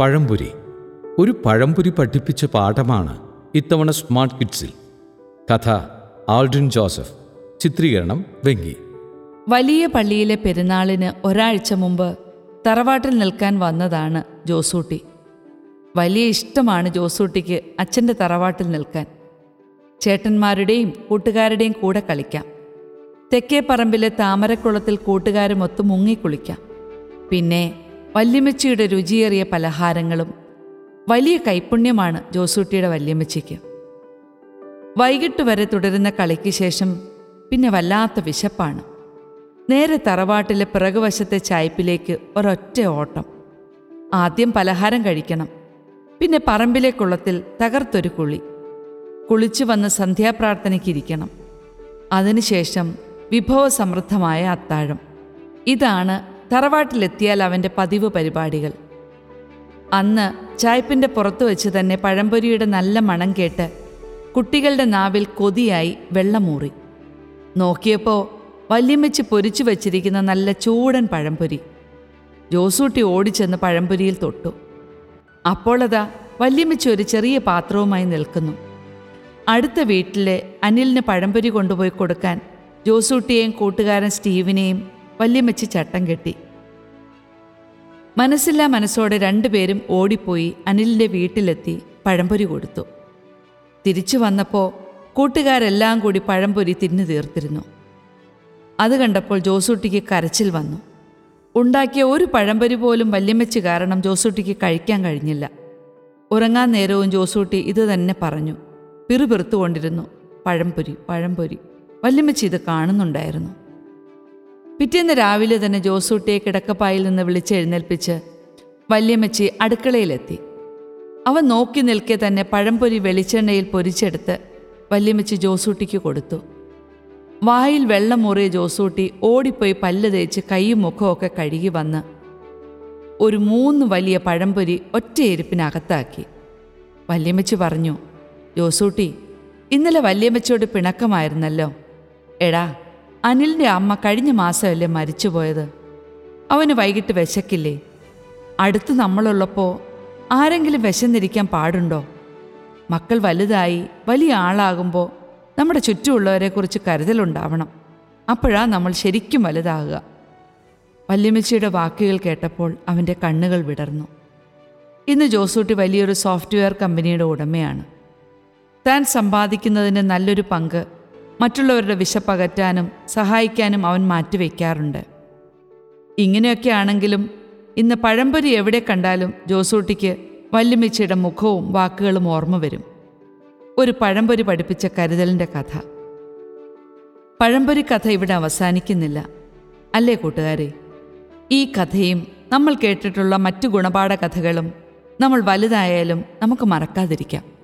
പഴംപുരി. ഒരു പഴംപുരി പഠിപ്പിച്ച പാഠമാണ് ഇത്തവണ സ്മാർട്ട് കിഡ്സിൽ. കഥ ആൾഡ്രിൻ ജോസഫ്. ചിത്രീകരണം വെങ്കി. വലിയ പള്ളിയിലെ പെരുന്നാളിന് ഒരാഴ്ച മുമ്പ് തറവാട്ടിൽ നിൽക്കാൻ വന്നതാണ് ജോസൂട്ടി. വലിയ ഇഷ്ടമാണ് ജോസൂട്ടിക്ക് അച്ഛന്റെ തറവാട്ടിൽ നിൽക്കാൻ. ചേട്ടന്മാരുടെയും കൂട്ടുകാരുടെയും കൂടെ കളിക്കാം. തെക്കേ പറമ്പിലെ താമരക്കുളത്തിൽ കൂട്ടുകാരുമൊത്ത് മുങ്ങിക്കുളിക്കാം പിന്നെ വല്യമ്മച്ചിയുടെ രുചിയേറിയ പലഹാരങ്ങളും വലിയ കൈപ്പുണ്യമാണ് ജോസൂട്ടിയുടെ വല്യമ്മച്ചിക്ക്. വൈകിട്ട് വരെ തുടരുന്ന കളിക്ക് ശേഷം പിന്നെ വല്ലാത്ത വിശപ്പാണ്. നേരെ തറവാട്ടിലെ പിറകുവശത്തെ ചായ്പിലേക്ക് ഒരൊറ്റ ഓട്ടം. ആദ്യം പലഹാരം കഴിക്കണം പിന്നെ പറമ്പിലെ കുളത്തിൽ തകർത്തൊരു കുളി. കുളിച്ചു വന്ന് സന്ധ്യാപ്രാർത്ഥനയ്ക്കിരിക്കണം. അതിനുശേഷം വിഭവസമൃദ്ധമായ അത്താഴം. ഇതാണ് തറവാട്ടിലെത്തിയാൽ അവന്റെ പതിവ് പരിപാടികൾ. അന്ന് ചായ്പിന്റെ പുറത്ത് വെച്ച് തന്നെ പഴംപൊരിയുടെ നല്ല മണം കേട്ട് കുട്ടികളുടെ നാവിൽ കൊതിയായി വെള്ളമൂറി. നോക്കിയപ്പോൾ വല്യമ്മച്ച് പൊരിച്ചു വച്ചിരിക്കുന്ന നല്ല ചൂടൻ പഴംപൊരി. ജോസൂട്ടി ഓടിച്ചെന്ന് പഴംപൊരിയിൽ തൊട്ടു. അപ്പോളതാ വല്യമ്മച്ച് ഒരു ചെറിയ പാത്രവുമായി നിൽക്കുന്നു. അടുത്ത വീട്ടിലെ അനിലിന് പഴംപൊരി കൊണ്ടുപോയി കൊടുക്കാൻ ജോസൂട്ടിയെയും കൂട്ടുകാരൻ സ്റ്റീവിനെയും വല്യമ്മച്ച് ചട്ടം കെട്ടി. മനസ്സില്ലാ മനസ്സോടെ രണ്ടുപേരും ഓടിപ്പോയി അനിലിന്റെ വീട്ടിലെത്തി പഴംപൊരി കൊടുത്തു. തിരിച്ചു വന്നപ്പോൾ കൂട്ടുകാരെല്ലാം കൂടി പഴംപൊരി തിന്നു തീർത്തിരുന്നു. അത് കണ്ടപ്പോൾ ജോസൂട്ടിക്ക് കരച്ചിൽ വന്നു. ഉണ്ടാക്കിയ ഒരു പഴംപൊരി പോലും വല്യമ്മച്ച് കാരണം ജോസൂട്ടിക്ക് കഴിക്കാൻ കഴിഞ്ഞില്ല. ഉറങ്ങാൻ നേരവും ജോസൂട്ടി ഇത് തന്നെ പറഞ്ഞു. പിറുപിറുത്തുകൊണ്ടിരുന്നു. പഴംപൊരി പഴംപൊരി. വല്യമ്മച്ചി ഇത് കാണുന്നുണ്ടായിരുന്നു. പിറ്റേന്ന് രാവിലെ തന്നെ ജോസൂട്ടിയെ കിടക്കപ്പായിൽ നിന്ന് വിളിച്ചെഴുന്നേൽപ്പിച്ച് വല്യമ്മച്ചി അടുക്കളയിലെത്തി. അവൻ നോക്കി നിൽക്കെ തന്നെ പഴംപൊരി വെളിച്ചെണ്ണയിൽ പൊരിച്ചെടുത്ത് വല്യമ്മച്ചി ജോസൂട്ടിക്ക് കൊടുത്തു. വായിൽ വെള്ളം മുറിയ ജോസൂട്ടി ഓടിപ്പോയി പല്ല് തേച്ച് കൈയും മുഖമൊക്കെ കഴുകി വന്ന് ഒരു മൂന്ന് വലിയ പഴംപൊരി ഒറ്റയിരുപ്പിനകത്താക്കി വല്യമ്മച്ചി പറഞ്ഞു ജോസൂട്ടി ഇന്നലെ വല്യമ്മച്ചിയോട് പിണക്കമായിരുന്നല്ലോ. എടാ അനിലിന്റെ അമ്മ കഴിഞ്ഞ മാസമല്ലേ മരിച്ചുപോയത്? അവന് വൈകിട്ട് വിശക്കില്ലേ? അടുത്ത് നമ്മളുള്ളപ്പോൾ ആരെങ്കിലും വിശന്നിരിക്കാൻ പാടുണ്ടോ? മക്കൾ വലുതായി വലിയ ആളാകുമ്പോൾ നമ്മുടെ ചുറ്റുമുള്ളവരെക്കുറിച്ച് കരുതലുണ്ടാവണം. അപ്പോഴാ നമ്മൾ ശരിക്കും വലുതാകുക. വല്യമ്മച്ചിയുടെ വാക്കുകൾ കേട്ടപ്പോൾ അവന്റെ കണ്ണുകൾ വിടർന്നു. ഇന്ന് ജോസൂട്ടി വലിയൊരു സോഫ്റ്റ്വെയർ കമ്പനിയുടെ ഉടമയാണ്. താൻ സമ്പാദിക്കുന്നതിന് നല്ലൊരു പങ്ക് മറ്റുള്ളവരുടെ വിശപ്പകറ്റാനും സഹായിക്കാനും അവൻ മാറ്റിവെക്കാറുണ്ട്. ഇങ്ങനെയൊക്കെ ആണെങ്കിലും ഇന്ന് പഴംപൊരി എവിടെ കണ്ടാലും ജോസൂട്ടിക്ക് വല്യമ്മച്ചിയുടെ മുഖവും വാക്കുകളും ഓർമ്മ വരും. ഒരു പഴംപൊരി പഠിപ്പിച്ച കരുതലിന്റെ കഥ. പഴംപൊരി കഥ ഇവിടെ അവസാനിക്കുന്നില്ല. അല്ലേ കൂട്ടുകാരെ? ഈ കഥയും നമ്മൾ കേട്ടിട്ടുള്ള മറ്റു ഗുണപാഠ കഥകളും നമ്മൾ വലുതായാലും നമുക്ക് മറക്കാതിരിക്കാം.